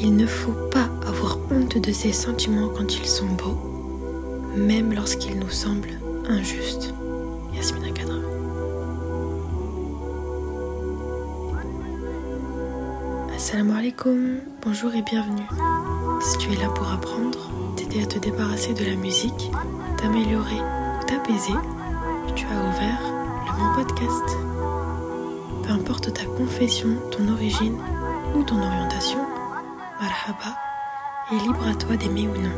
Il ne faut pas avoir honte de ses sentiments quand ils sont beaux, même lorsqu'ils nous semblent injustes. Yasmina Kadra. Assalamu alaikum, bonjour et bienvenue. Si tu es là pour apprendre, t'aider à te débarrasser de la musique, t'améliorer ou t'apaiser, tu as ouvert le bon podcast. Peu importe ta confession, ton origine ou ton orientation, marhaba, est libre à toi d'aimer ou non.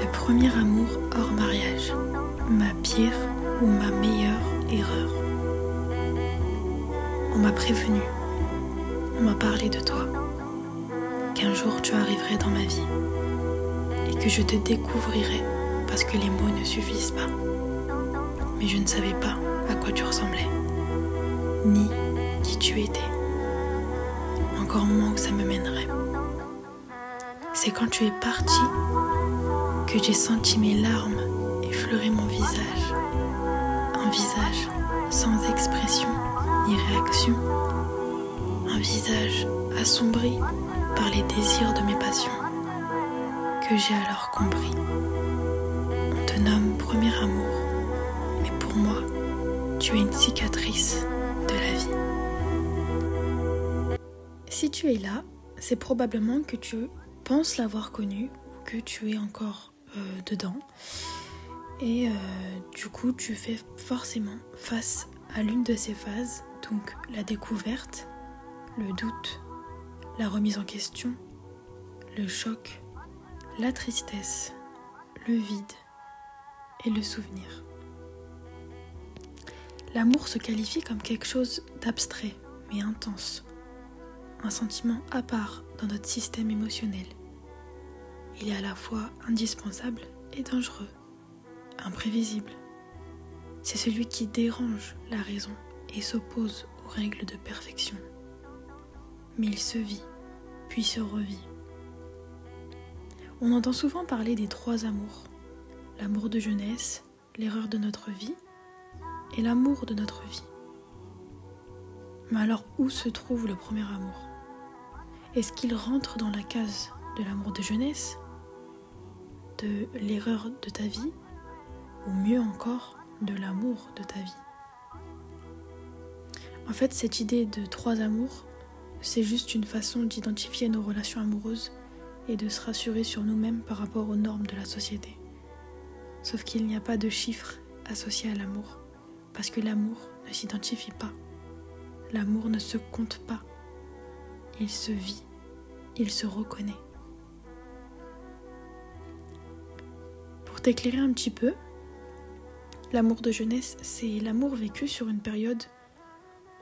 Le premier amour hors mariage, ma pire ou ma meilleure erreur. On m'a prévenu, on m'a parlé de toi, qu'un jour tu arriverais dans ma vie et que je te découvrirais parce que les mots ne suffisent pas. Mais je ne savais pas à quoi tu ressemblais, ni qui tu étais, moins où ça me mènerait. C'est quand tu es parti que j'ai senti mes larmes effleurer mon visage, un visage sans expression ni réaction, un visage assombri par les désirs de mes passions, que j'ai alors compris. On te nomme premier amour, mais pour moi, tu es une cicatrice de la vie. Si tu es là, c'est probablement que tu penses l'avoir connu ou que tu es encore euh, dedans. Et euh, du coup, tu fais forcément face à l'une de ces phases, donc la découverte, le doute, la remise en question, le choc, la tristesse, le vide et le souvenir. L'amour se qualifie comme quelque chose d'abstrait mais intense, un sentiment à part dans notre système émotionnel. Il est à la fois indispensable et dangereux, imprévisible. C'est celui qui dérange la raison et s'oppose aux règles de perfection. Mais il se vit, puis se revit. On entend souvent parler des trois amours. L'amour de jeunesse, l'erreur de notre vie et l'amour de notre vie. Mais alors où se trouve le premier amour? Est-ce qu'il rentre dans la case de l'amour de jeunesse? De l'erreur de ta vie? Ou mieux encore, de l'amour de ta vie? En fait, cette idée de trois amours, c'est juste une façon d'identifier nos relations amoureuses et de se rassurer sur nous-mêmes par rapport aux normes de la société. Sauf qu'il n'y a pas de chiffres associés à l'amour, parce que l'amour ne s'identifie pas. L'amour ne se compte pas. Il se vit, il se reconnaît. Pour t'éclairer un petit peu, l'amour de jeunesse, c'est l'amour vécu sur une période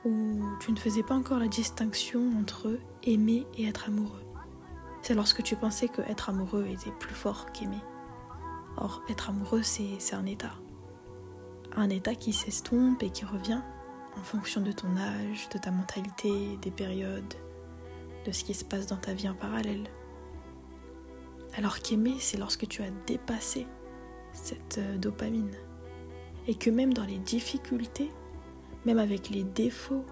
où tu ne faisais pas encore la distinction entre aimer et être amoureux. C'est lorsque tu pensais que être amoureux était plus fort qu'aimer. Or, être amoureux, c'est un état. Un état qui s'estompe et qui revient en fonction de ton âge, de ta mentalité, des périodes, de ce qui se passe dans ta vie en parallèle. Alors qu'aimer, c'est lorsque tu as dépassé cette euh, dopamine. Et que même dans les difficultés, même avec les défauts,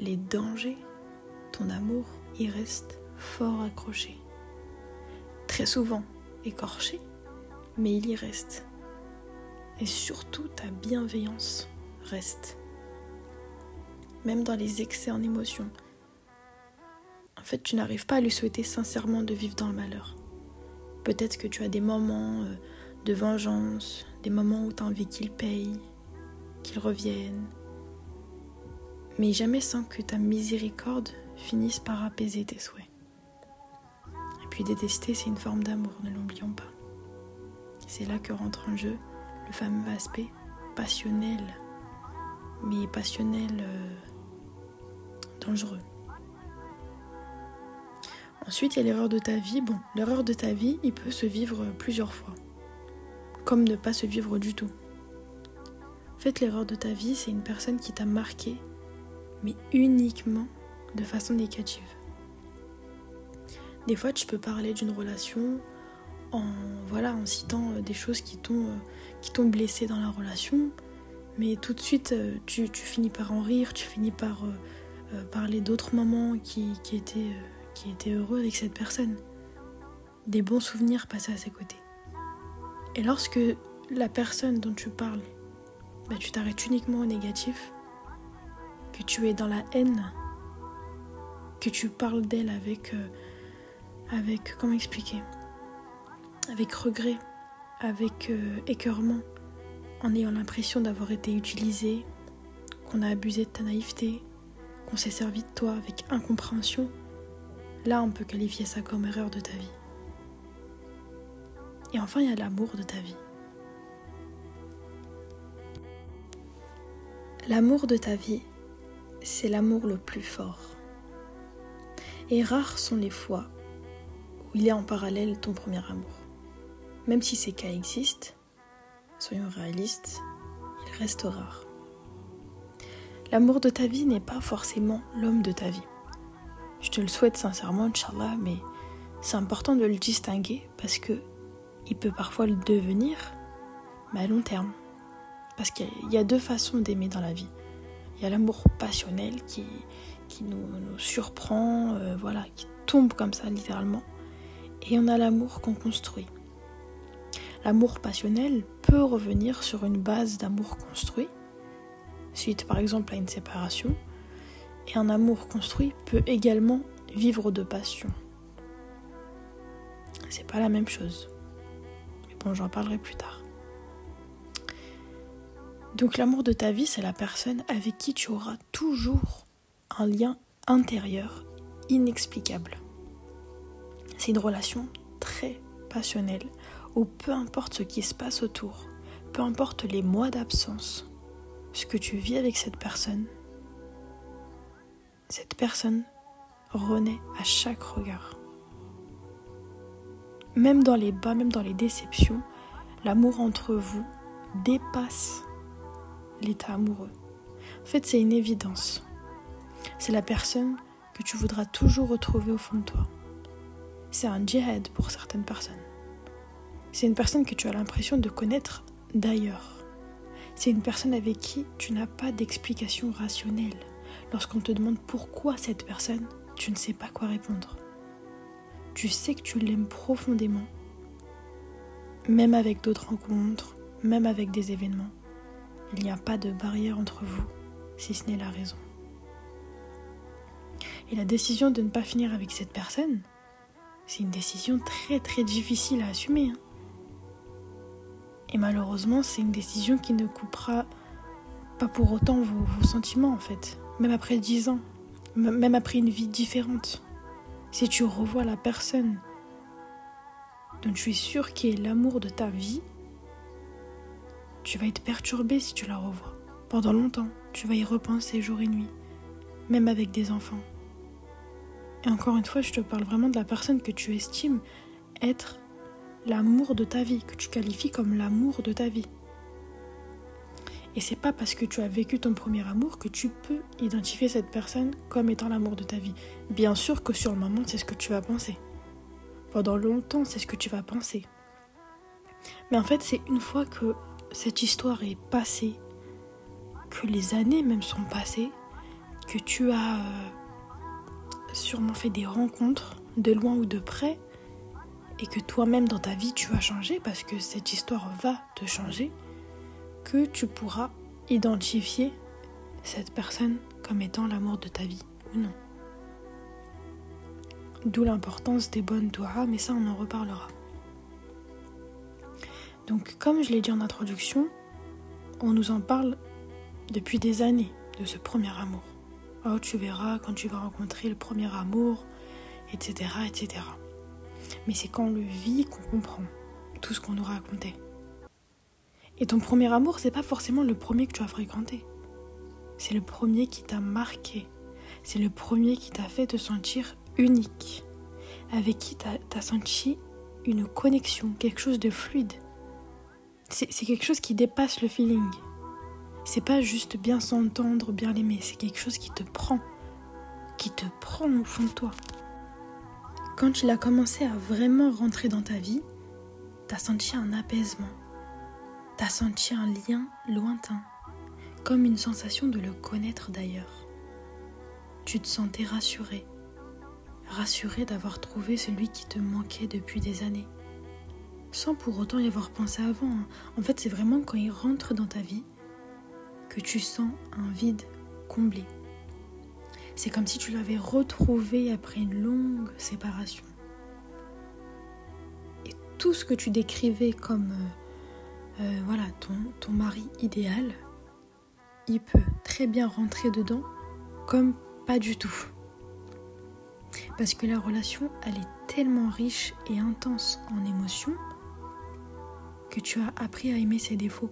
les dangers, ton amour y reste fort accroché très souvent écorché, mais il y reste. Et surtout, ta bienveillance reste. Même dans les excès en émotion. En fait, tu n'arrives pas à lui souhaiter sincèrement de vivre dans le malheur. Peut-être que tu as des moments euh, de vengeance, des moments où tu as envie qu'il paye, qu'il revienne. Mais jamais sans que ta miséricorde finisse par apaiser tes souhaits détester, c'est une forme d'amour, ne l'oublions pas. C'est là que rentre en jeu le fameux aspect passionnel, mais passionnel euh, Ensuite, il y a l'erreur de ta vie. Bon, l'erreur de ta vie, il peut se vivre plusieurs fois, comme ne pas se vivre du tout. En fait, l'erreur de ta vie, c'est une personne qui t'a marqué, mais uniquement de façon négative. Des fois, tu peux parler d'une relation en, voilà, en citant euh, des choses qui t'ont, euh, qui t'ont blessé dans la relation, mais tout de suite, euh, tu, finis par en rire, tu finis par parler d'autres moments qui, qui, étaient, heureux avec cette personne, des bons souvenirs passés à ses côtés. Et lorsque la personne dont tu parles, bah, tu t'arrêtes uniquement au négatif, que tu es dans la haine, que tu parles d'elle avec, euh, avec, comment expliquer, avec regret, avec euh, écœurement, en ayant l'impression d'avoir été utilisé, qu'on a abusé de ta naïveté, qu'on s'est servi de toi avec incompréhension, là on peut qualifier ça comme erreur de ta vie. Et enfin, il y a l'amour de ta vie. L'amour de ta vie, c'est l'amour le plus fort. Et rares sont les fois où il est en parallèle ton premier amour. Même si ces cas existent, soyons réalistes, il reste rare. L'amour de ta vie n'est pas forcément l'homme de ta vie. Je te le souhaite sincèrement, Inch'Allah, mais c'est important de le distinguer parce que il peut parfois le devenir, mais à long terme. Parce qu'il y a deux façons d'aimer dans la vie. Il y a l'amour passionnel qui, nous, surprend, euh, voilà, qui tombe comme ça littéralement. Et on a l'amour qu'on construit. L'amour passionnel peut revenir sur une base d'amour construit, suite par exemple à une séparation, et un amour construit peut également vivre de passion. C'est pas la même chose. Mais bon, j'en parlerai plus tard. Donc l'amour de ta vie, c'est la personne avec qui tu auras toujours un lien intérieur inexplicable. C'est une relation très passionnelle où peu importe ce qui se passe autour, peu importe les mois d'absence, que tu vis avec cette personne, cette personne renaît à chaque regard. Même dans les bas, même dans les déceptions, l'amour entre vous dépasse l'état amoureux. En fait, c'est une évidence. C'est la personne que tu voudras toujours retrouver au fond de toi. C'est un djihad pour certaines personnes. C'est une personne que tu as l'impression de connaître d'ailleurs. C'est une personne avec qui tu n'as pas d'explication rationnelle. Lorsqu'on te demande pourquoi cette personne, tu ne sais pas quoi répondre. Tu sais que tu l'aimes profondément, même avec d'autres rencontres, même avec des événements. Il n'y a pas de barrière entre vous, si ce n'est la raison. Et la décision de ne pas finir avec cette personne, c'est une décision très très difficile à assumer. Hein. Et malheureusement, c'est une décision qui ne coupera pas pour autant vos, sentiments en fait. Même après dix ans, même après une vie différente. Si tu revois la personne dont tu es sûr qui est l'amour de ta vie, tu vas être perturbé si tu la revois. Pendant longtemps, tu vas y repenser jour et nuit, même avec des enfants. Et encore une fois, je te parle vraiment de la personne que tu estimes être l'amour de ta vie, que tu qualifies comme l'amour de ta vie. Et c'est pas parce que tu as vécu ton premier amour que tu peux identifier cette personne comme étant l'amour de ta vie. Bien sûr que sur le moment, c'est ce que tu vas penser. Pendant longtemps, c'est ce que tu vas penser. Mais en fait, c'est une fois que cette histoire est passée, que les années même sont passées, que tu as euh, sûrement fait des rencontres de loin ou de près, et que toi-même dans ta vie tu as changé, parce que cette histoire va te changer, que tu pourras identifier cette personne comme étant l'amour de ta vie ou non. D'où l'importance des bonnes doigts, mais ça on en reparlera. Donc comme je l'ai dit en introduction, on nous en parle depuis des années de ce premier amour. Oh, tu verras quand tu vas rencontrer le premier amour, etc. etc. Mais c'est quand on le vit qu'on comprend tout ce qu'on nous racontait. Et ton premier amour, c'est pas forcément le premier que tu as fréquenté. C'est le premier qui t'a marqué. C'est le premier qui t'a fait te sentir unique. Avec qui t'as as senti une connexion, quelque chose de fluide c'est quelque chose qui dépasse le feeling. C'est pas juste bien s'entendre, bien l'aimer, c'est quelque chose qui te prend, qui te prend au fond de toi. Quand il a commencé à vraiment rentrer dans ta vie, t'as senti un apaisement, t'as senti un lien lointain, comme une sensation de le connaître d'ailleurs. Tu te sentais rassuré, rassuré d'avoir trouvé celui qui te manquait depuis des années. Sans pour autant y avoir pensé avant. Hein. En fait, c'est vraiment quand il rentre dans ta vie que tu sens un vide comblé. C'est comme si tu l'avais retrouvé après une longue séparation. Et tout ce que tu décrivais comme euh, euh, voilà ton, ton mari idéal, il peut très bien rentrer dedans comme pas du tout. Parce que la relation, elle est tellement riche et intense en émotions que tu as appris à aimer ses défauts.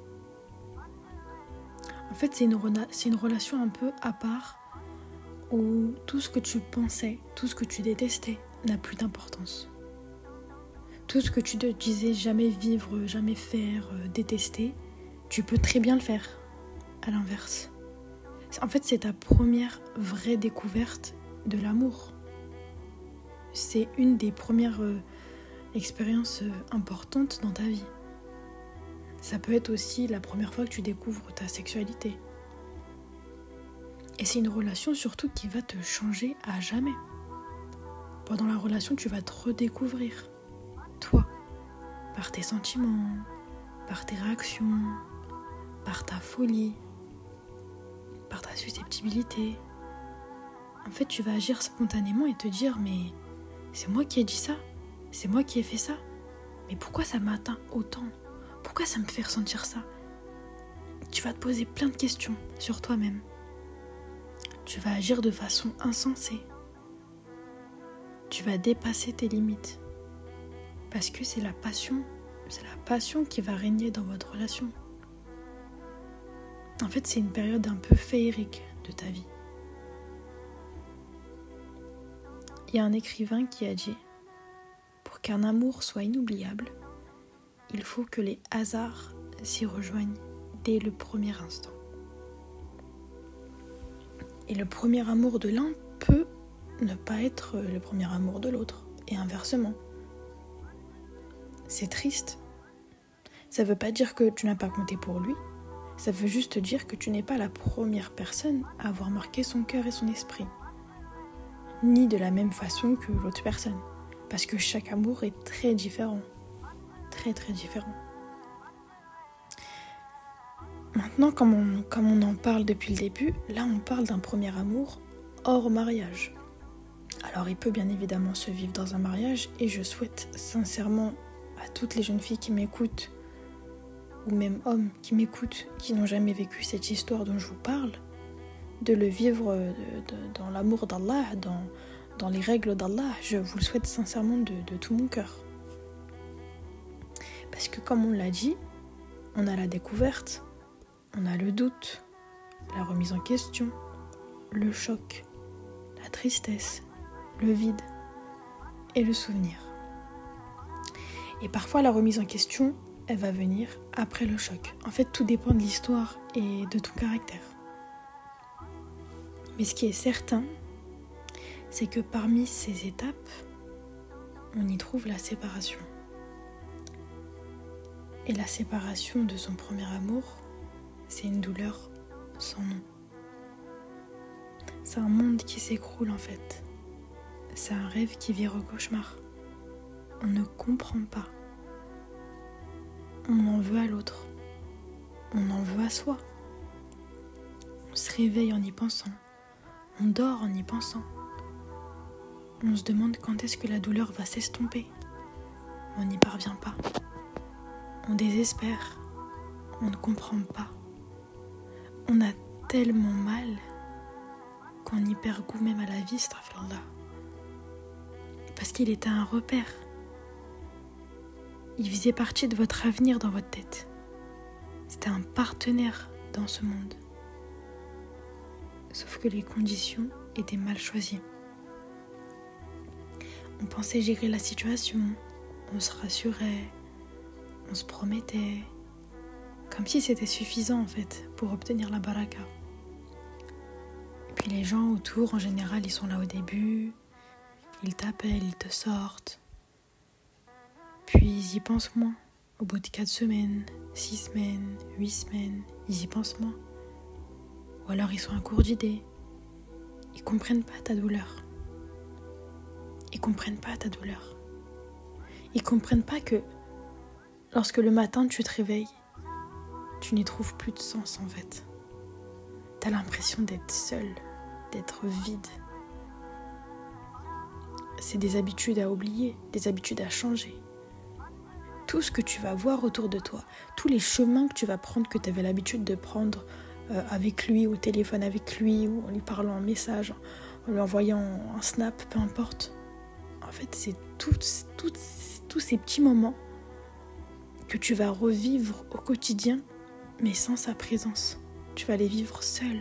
En fait, c'est une, une relation un peu à part où tout ce que tu pensais, tout ce que tu détestais n'a plus d'importance. Tout ce que tu te disais jamais vivre, jamais faire, euh, détester, tu peux très bien le faire. À l'inverse. En fait, c'est ta première vraie découverte de l'amour. C'est une des premières euh, expériences euh, importantes dans ta vie. Ça peut être aussi la première fois que tu découvres ta sexualité. Et c'est une relation surtout qui va te changer à jamais. Pendant la relation, tu vas te redécouvrir. Toi, par tes sentiments, par tes réactions, par ta folie, par ta susceptibilité. En fait, tu vas agir spontanément et te dire mais c'est moi qui ai dit ça, c'est moi qui ai fait ça. Mais pourquoi ça m'atteint autant? Pourquoi ça me fait ressentir ça? Tu vas te poser plein de questions sur toi-même. Tu vas agir de façon insensée. Tu vas dépasser tes limites. Parce que c'est la passion, c'est la passion qui va régner dans votre relation. En fait, c'est une période un peu féerique de ta vie. Il y a un écrivain qui a dit Pour qu'un amour soit inoubliable, il faut que les hasards s'y rejoignent dès le premier instant. Et le premier amour de l'un peut ne pas être le premier amour de l'autre, et inversement. C'est triste. Ça ne veut pas dire que tu n'as pas compté pour lui, ça veut juste dire que tu n'es pas la première personne à avoir marqué son cœur et son esprit. Ni de la même façon que l'autre personne. Parce que chaque amour est très différent. Très très différent. Maintenant, comme on, en parle depuis le début, là on parle d'un premier amour hors mariage. Alors il peut bien évidemment se vivre dans un mariage et je souhaite sincèrement à toutes les jeunes filles qui m'écoutent ou même hommes qui m'écoutent, qui n'ont jamais vécu cette histoire dont je vous parle, de le vivre euh, dans l'amour d'Allah, dans, les règles d'Allah. Je vous le souhaite sincèrement de tout mon cœur. Parce que comme on l'a dit, on a la découverte, on a le doute, la remise en question, le choc, la tristesse, le vide et le souvenir. Et parfois la remise en question, elle va venir après le choc. En fait, tout dépend de l'histoire et de ton caractère. Mais ce qui est certain, c'est que parmi ces étapes, on y trouve la séparation. Et la séparation de son premier amour, c'est une douleur sans nom. C'est un monde qui s'écroule en fait. C'est un rêve qui vire au cauchemar. On ne comprend pas on en veut à l'autre. On en veut à soi. On se réveille en y pensant. On dort en y pensant. On se demande quand est-ce que la douleur va s'estomper. On n'y parvient pas. On désespère. On ne comprend pas. On a tellement mal qu'on y perd goût même à la vie, là. Parce qu'il était un repère. Il faisait partie de votre avenir dans votre tête. C'était un partenaire dans ce monde. Sauf que les conditions étaient mal choisies. On pensait gérer la situation, on se rassurait, on se promettait, comme si c'était suffisant en fait pour obtenir la baraka. Puis les gens autour en général ils sont là au début, ils t'appellent, ils te sortent, puis ils y pensent moins. Au bout de 4 semaines, 6 semaines, 8 semaines, ils y pensent moins. Ou alors ils sont à court d'idées. Ils comprennent pas ta douleur. ils comprennent pas ta douleur. Ils comprennent pas que lorsque le matin tu te réveilles, tu n'y trouves plus de sens en fait. Tu as l'impression d'être seul, d'être vide. C'est des habitudes à oublier, des habitudes à changer. Tout ce que tu vas voir autour de toi, tous les chemins que tu vas prendre que tu avais l'habitude de prendre euh, avec lui, au téléphone avec lui, ou en lui parlant un message, en lui envoyant un snap, peu importe. En fait, c'est tous ces petits moments que tu vas revivre au quotidien, mais sans sa présence. Tu vas les vivre seul.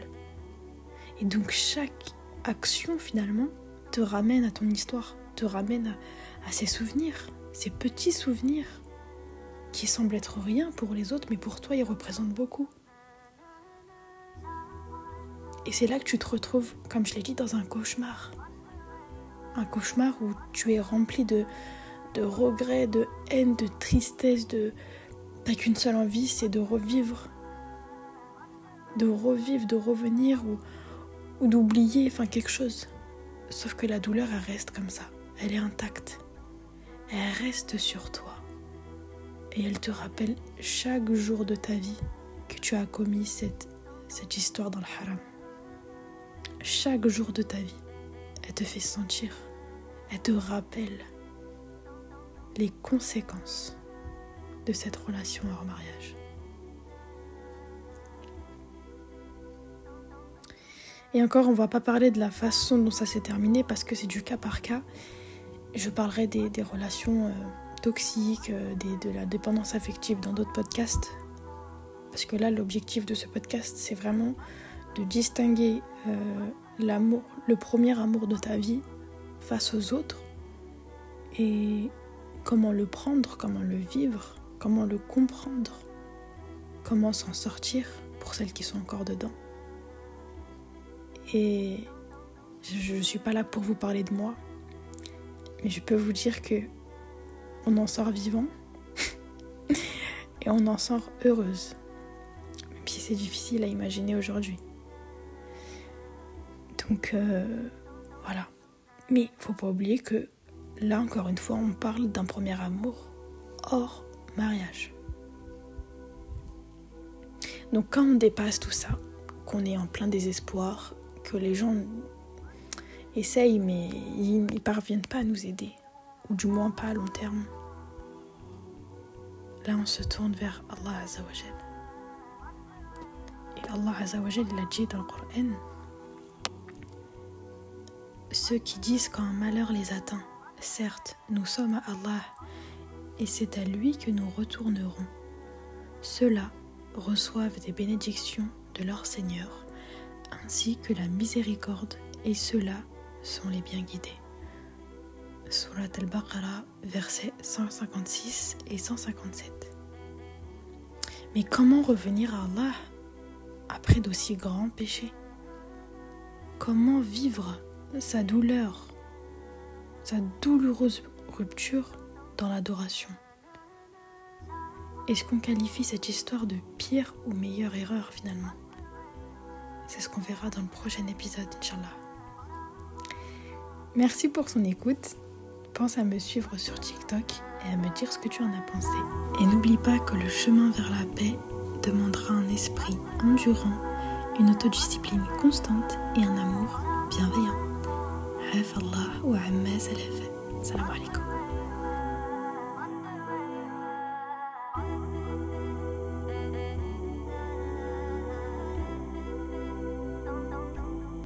Et donc chaque action finalement te ramène à ton histoire, te ramène à, ces souvenirs, ces petits souvenirs qui semblent être rien pour les autres, mais pour toi ils représentent beaucoup. Et c'est là que tu te retrouves, comme je l'ai dit, dans un cauchemar. Un cauchemar où tu es rempli de, de regrets, de haine, de tristesse, de... T'as qu'une seule envie, c'est de revivre. De revivre, de revenir ou, ou d'oublier, enfin quelque chose. Sauf que la douleur, elle reste comme ça. Elle est intacte. Elle reste sur toi. Et elle te rappelle chaque jour de ta vie que tu as commis cette histoire dans le haram. Chaque jour de ta vie, elle te fait sentir, elle te rappelle les conséquences de cette relation hors mariage. Et encore, on ne va pas parler de la façon dont ça s'est terminé parce que c'est du cas par cas. Je parlerai des, relations euh, toxiques, euh, de la dépendance affective dans d'autres podcasts. Parce que là, l'objectif de ce podcast, c'est vraiment de distinguer euh, l'amour, le premier amour de ta vie face aux autres et comment le prendre, comment le vivre, comment le comprendre, comment s'en sortir pour celles qui sont encore dedans? Et je ne suis pas là pour vous parler de moi, mais je peux vous dire que on en sort vivant et on en sort heureuse, même si c'est difficile à imaginer aujourd'hui. Donc euh, voilà. Mais faut pas oublier que là encore une fois, on parle d'un premier amour hors mariage. Donc quand on dépasse tout ça, qu'on est en plein désespoir, que les gens essayent mais ils ne parviennent pas à nous aider, ou du moins pas à long terme. Là, on se tourne vers Allah Azzawajal. Et Allah Azzawajal, il a dit dans le Coran Ceux qui disent quand un malheur les atteint, certes, nous sommes à Allah, et c'est à lui que nous retournerons. Ceux-là reçoivent des bénédictions de leur Seigneur ainsi que la miséricorde, et ceux-là sont les bien guidés. Surat al-Baqarah, versets 156 et 157. Mais comment revenir à Allah après d'aussi grands péchés? Comment vivre sa douleur, sa douloureuse rupture dans l'adoration Est-ce qu'on qualifie cette histoire de pire ou meilleure erreur finalement? C'est ce qu'on verra dans le prochain épisode, Inch'Allah. Merci pour son écoute. Pense à me suivre sur TikTok et à me dire ce que tu en as pensé. Et n'oublie pas que le chemin vers la paix demandera un esprit endurant, une autodiscipline constante et un amour bienveillant. Salam alaikum.